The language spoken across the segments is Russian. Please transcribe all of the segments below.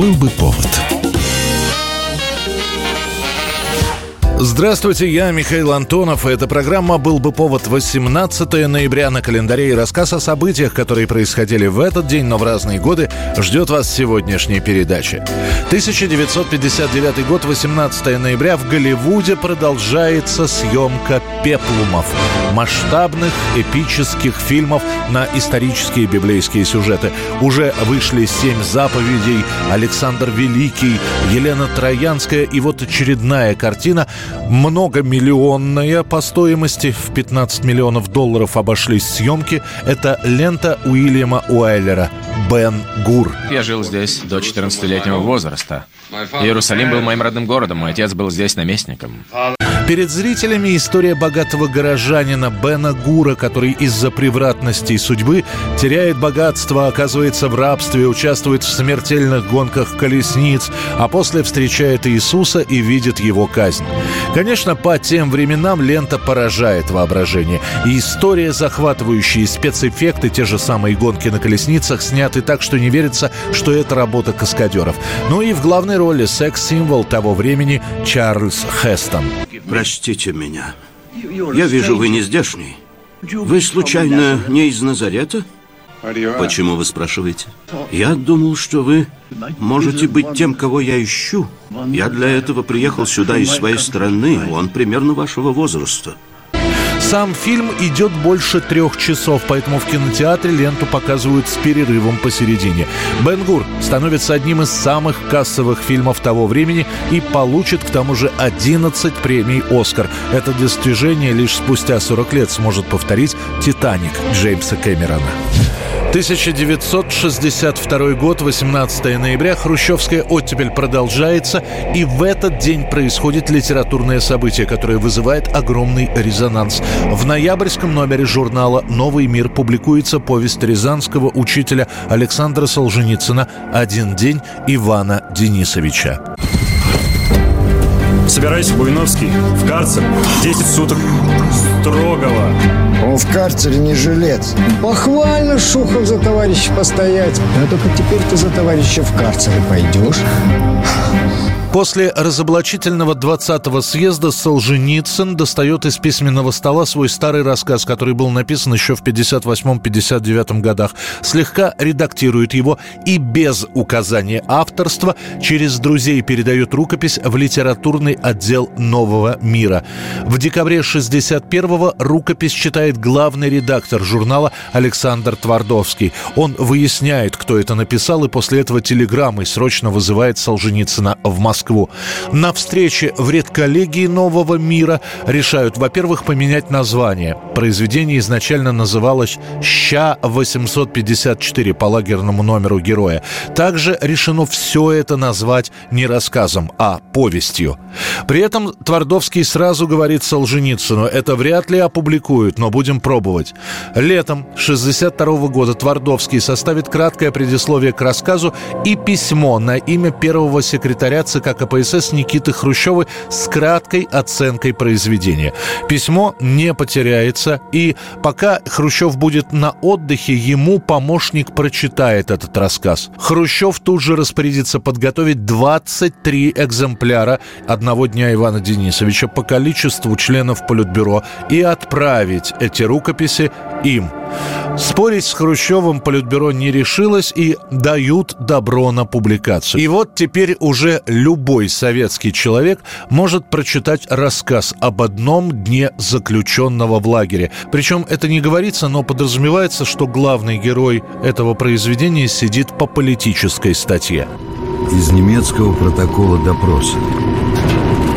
Был бы повод. Здравствуйте, я Михаил Антонов. Эта программа «Был бы повод» 18 ноября на календаре и рассказ о событиях, которые происходили в этот день, но в разные годы, ждет вас сегодняшней передачи. 1959 год, 18 ноября, в Голливуде продолжается съемка «Пеплумов» – масштабных эпических фильмов на исторические библейские сюжеты. Уже вышли «Семь заповедей», «Александр Великий», «Елена Троянская» и вот очередная картина – многомиллионная по стоимости. В 15 миллионов долларов обошлись съемки. Это лента Уильяма Уайлера «Бен Гур». Я жил здесь до 14-летнего возраста. Иерусалим был моим родным городом, мой отец был здесь наместником. Перед зрителями история богатого горожанина Бена Гура, который из-за превратностей судьбы теряет богатство, оказывается в рабстве, участвует в смертельных гонках колесниц, а после встречает Иисуса и видит его казнь. Конечно, по тем временам лента поражает воображение. И история, захватывающие спецэффекты, те же самые гонки на колесницах, сняты так, что не верится, что это работа каскадеров. Ну и в главной роли секс-символ того времени Чарльз Хестон. Простите меня. Я вижу, вы не здешний. Вы, случайно, не из Назарета? Почему вы спрашиваете? Я думал, что вы можете быть тем, кого я ищу. Я для этого приехал сюда из своей страны. Он примерно вашего возраста. Сам фильм идет больше трех часов, поэтому в кинотеатре ленту показывают с перерывом посередине. Бенгур становится одним из самых кассовых фильмов того времени и получит к тому же 11 премий «Оскар». Это достижение лишь спустя 40 лет сможет повторить «Титаник» Джеймса Кэмерона. 1962 год, 18 ноября, хрущевская оттепель продолжается, и в этот день происходит литературное событие, которое вызывает огромный резонанс. В ноябрьском номере журнала «Новый мир» публикуется повесть рязанского учителя Александра Солженицына «Один день Ивана Денисовича». Собирайся, Буйновский, в карцер. 10 суток строгого. Он в карцере не жилец. Похвально, Шухов, за товарища постоять. Но только теперь ты за товарища в карцере пойдешь. После разоблачительного 20-го съезда Солженицын достает из письменного стола свой старый рассказ, который был написан еще в 58-59 годах, слегка редактирует его и без указания авторства через друзей передает рукопись в литературный отдел «Нового мира». В декабре 61-го рукопись читает главный редактор журнала Александр Твардовский. Он выясняет, кто это написал, и после этого телеграммой срочно вызывает Солженицына в Москву. Москву. На встрече в редколлегии «Нового мира» решают, во-первых, поменять название. Произведение изначально называлось «Ща-854» по лагерному номеру героя. Также решено все это назвать не рассказом, а повестью. При этом Твардовский сразу говорит Солженицыну, это вряд ли опубликуют, но будем пробовать. Летом 62 года Твардовский составит краткое предисловие к рассказу и письмо на имя первого секретаря ЦК КПСС Никиты Хрущева с краткой оценкой произведения. Письмо не потеряется, и пока Хрущев будет на отдыхе, ему помощник прочитает этот рассказ. Хрущев тут же распорядится подготовить 23 экземпляра одного дня Ивана Денисовича по количеству членов Политбюро и отправить эти рукописи им – Спорить с Хрущевым Политбюро не решилось и дают добро на публикацию. И вот теперь уже любой советский человек может прочитать рассказ об одном дне заключенного в лагере. Причем это не говорится, но подразумевается, что главный герой этого произведения сидит по политической статье. Из немецкого протокола допроса.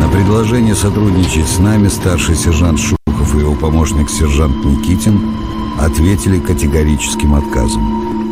На предложение сотрудничать с нами старший сержант Шухов и его помощник сержант Никитин ответили категорическим отказом.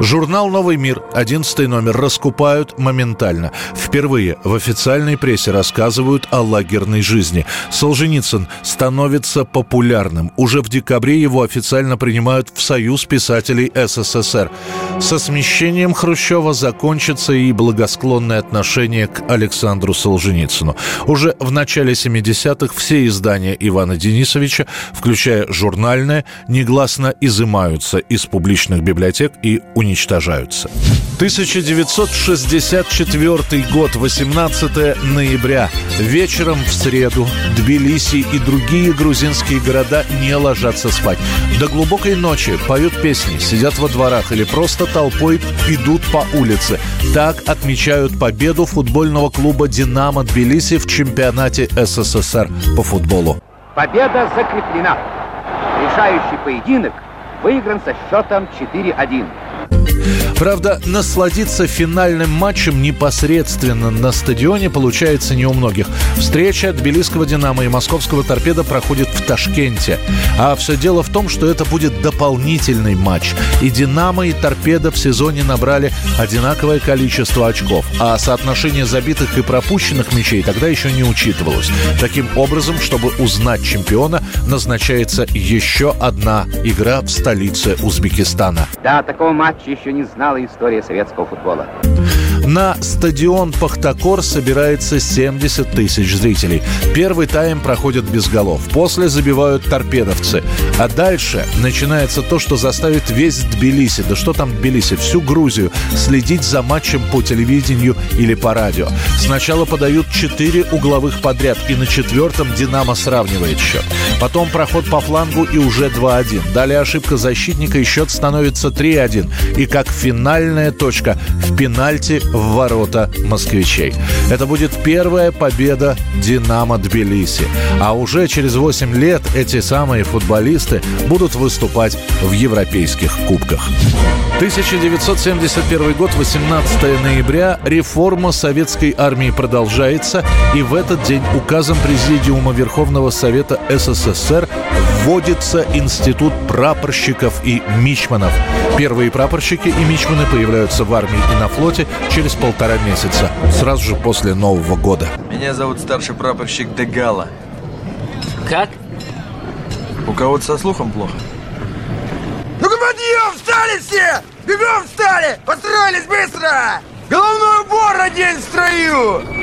Журнал «Новый мир», 11 номер, раскупают моментально. Впервые в официальной прессе рассказывают о лагерной жизни. Солженицын становится популярным. Уже в декабре его официально принимают в Союз писателей СССР. Со смещением Хрущева закончится и благосклонное отношение к Александру Солженицыну. Уже в начале 70-х все издания Ивана Денисовича, включая журнальное, негласно изымаются из публичных библиотек и уничтожаются уничтожаются. 1964 год, 18 ноября. Вечером в среду Тбилиси и другие грузинские города не ложатся спать. До глубокой ночи поют песни, сидят во дворах или просто толпой идут по улице. Так отмечают победу футбольного клуба «Динамо» Тбилиси в чемпионате СССР по футболу. Победа закреплена. Решающий поединок выигран со счетом 4-1. Правда, насладиться финальным матчем непосредственно на стадионе получается не у многих. Встреча тбилисского «Динамо» и московского «Торпеда» проходит в Ташкенте. А все дело в том, что это будет дополнительный матч. И «Динамо», и «Торпеда» в сезоне набрали одинаковое количество очков. А соотношение забитых и пропущенных мячей тогда еще не учитывалось. Таким образом, чтобы узнать чемпиона, назначается еще одна игра в столице Узбекистана. Да, такого матча еще не знала история советского футбола. На стадион Пахтакор собирается 70 тысяч зрителей. Первый тайм проходит без голов. После забивают торпедовцы. А дальше начинается то, что заставит весь Тбилиси, да что там Тбилиси, всю Грузию, следить за матчем по телевидению или по радио. Сначала подают 4 угловых подряд, и на четвертом «Динамо» сравнивает счет. Потом проход по флангу и уже 2-1. Далее ошибка защитника, и счет становится 3-1. И как финальная точка в пенальти в ворота москвичей. Это будет первая победа «Динамо Тбилиси». А уже через 8 лет эти самые футболисты будут выступать в европейских кубках. 1971 год, 18 ноября. Реформа советской армии продолжается. И в этот день указом Президиума Верховного Совета СССР вводится институт прапорщиков и мичманов. Первые прапорщики и мичманы появляются в армии и на флоте через полтора месяца, сразу же после Нового года. Меня зовут старший прапорщик Дегала. Как? У кого-то со слухом плохо. Ну-ка подъем, встали все! Бегом встали! Построились быстро! Головной убор одень в строю!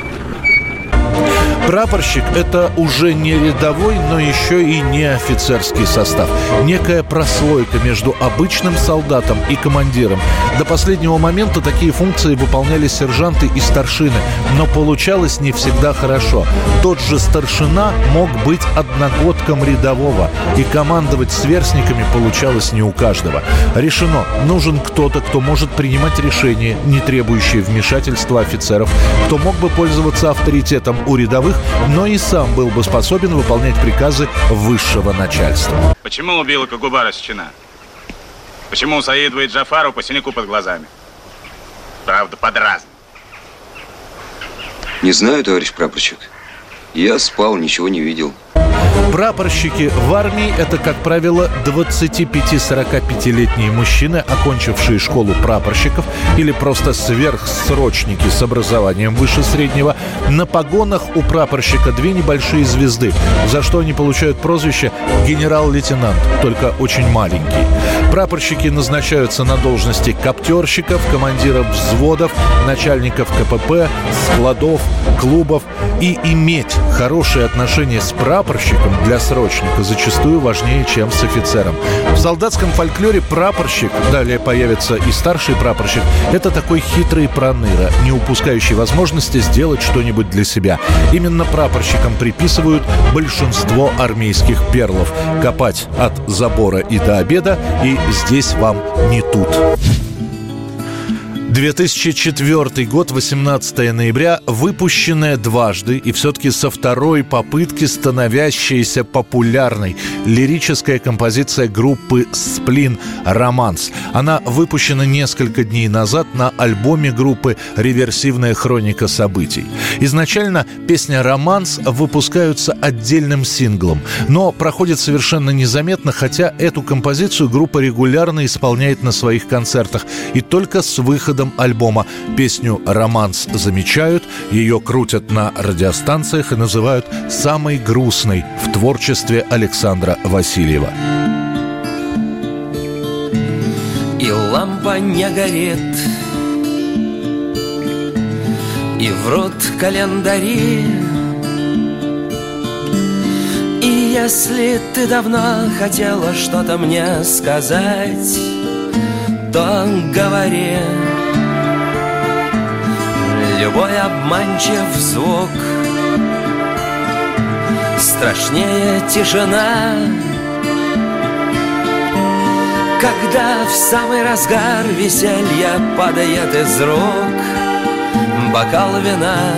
Прапорщик – это уже не рядовой, но еще и не офицерский состав. Некая прослойка между обычным солдатом и командиром. До последнего момента такие функции выполняли сержанты и старшины, но получалось не всегда хорошо. Тот же старшина мог быть одногодком рядового, и командовать сверстниками получалось не у каждого. Решено, нужен кто-то, кто может принимать решения, не требующие вмешательства офицеров, кто мог бы пользоваться авторитетом у рядовых, но и сам был бы способен выполнять приказы высшего начальства. Почему у Билка губа рассечена? Почему у Саидова и Джафару по синяку под глазами? Правда, под разным. Не знаю, товарищ прапорщик. Я спал, ничего не видел. Прапорщики в армии – это, как правило, 25-45-летние мужчины, окончившие школу прапорщиков или просто сверхсрочники с образованием выше среднего. На погонах у прапорщика две небольшие звезды, за что они получают прозвище «генерал-лейтенант», только очень маленький. Прапорщики назначаются на должности коптерщиков, командиров взводов, начальников КПП, складов, клубов. И иметь хорошие отношения с прапорщиком для срочника зачастую важнее, чем с офицером. В солдатском фольклоре прапорщик, далее появится и старший прапорщик, это такой хитрый проныра, не упускающий возможности сделать что-нибудь для себя. Именно прапорщикам приписывают большинство армейских перлов. Копать от забора и до обеда, и здесь вам не тут. 2004 год, 18 ноября, выпущенная дважды и все-таки со второй попытки становящаяся популярной лирическая композиция группы «Сплин» «Романс». Она выпущена несколько дней назад на альбоме группы «Реверсивная хроника событий». Изначально песня «Романс» выпускаются отдельным синглом, но проходит совершенно незаметно, хотя эту композицию группа регулярно исполняет на своих концертах и только с выходом альбома. Песню «Романс» замечают, ее крутят на радиостанциях и называют самой грустной в творчестве Александра Васильева. И лампа не горит, и в рот календари. И если ты давно хотела что-то мне сказать, то говори. Любой обманчив звук. Страшнее тишина. Когда в самый разгар веселья падает из рук Бокал вина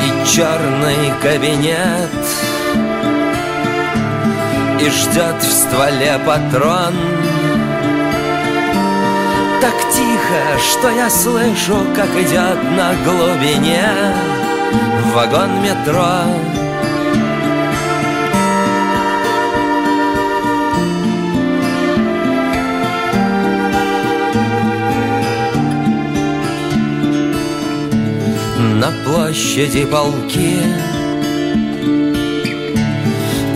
И черный кабинет И ждет в стволе патрон Так тихо, что я слышу, как идет на глубине Вагон метро. На площади полки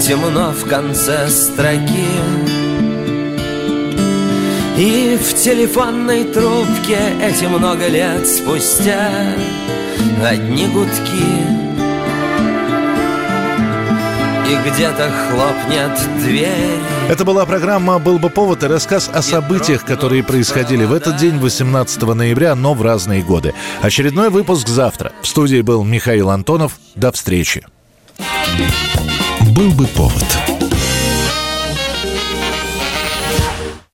Темно в конце строки И в телефонной трубке Эти много лет спустя Одни гудки И где-то хлопнет дверь Это была программа «Был бы повод» и рассказ о событиях, которые происходили в этот день, 18 ноября, но в разные годы. Очередной выпуск завтра. В студии был Михаил Антонов. До встречи. «Был бы повод»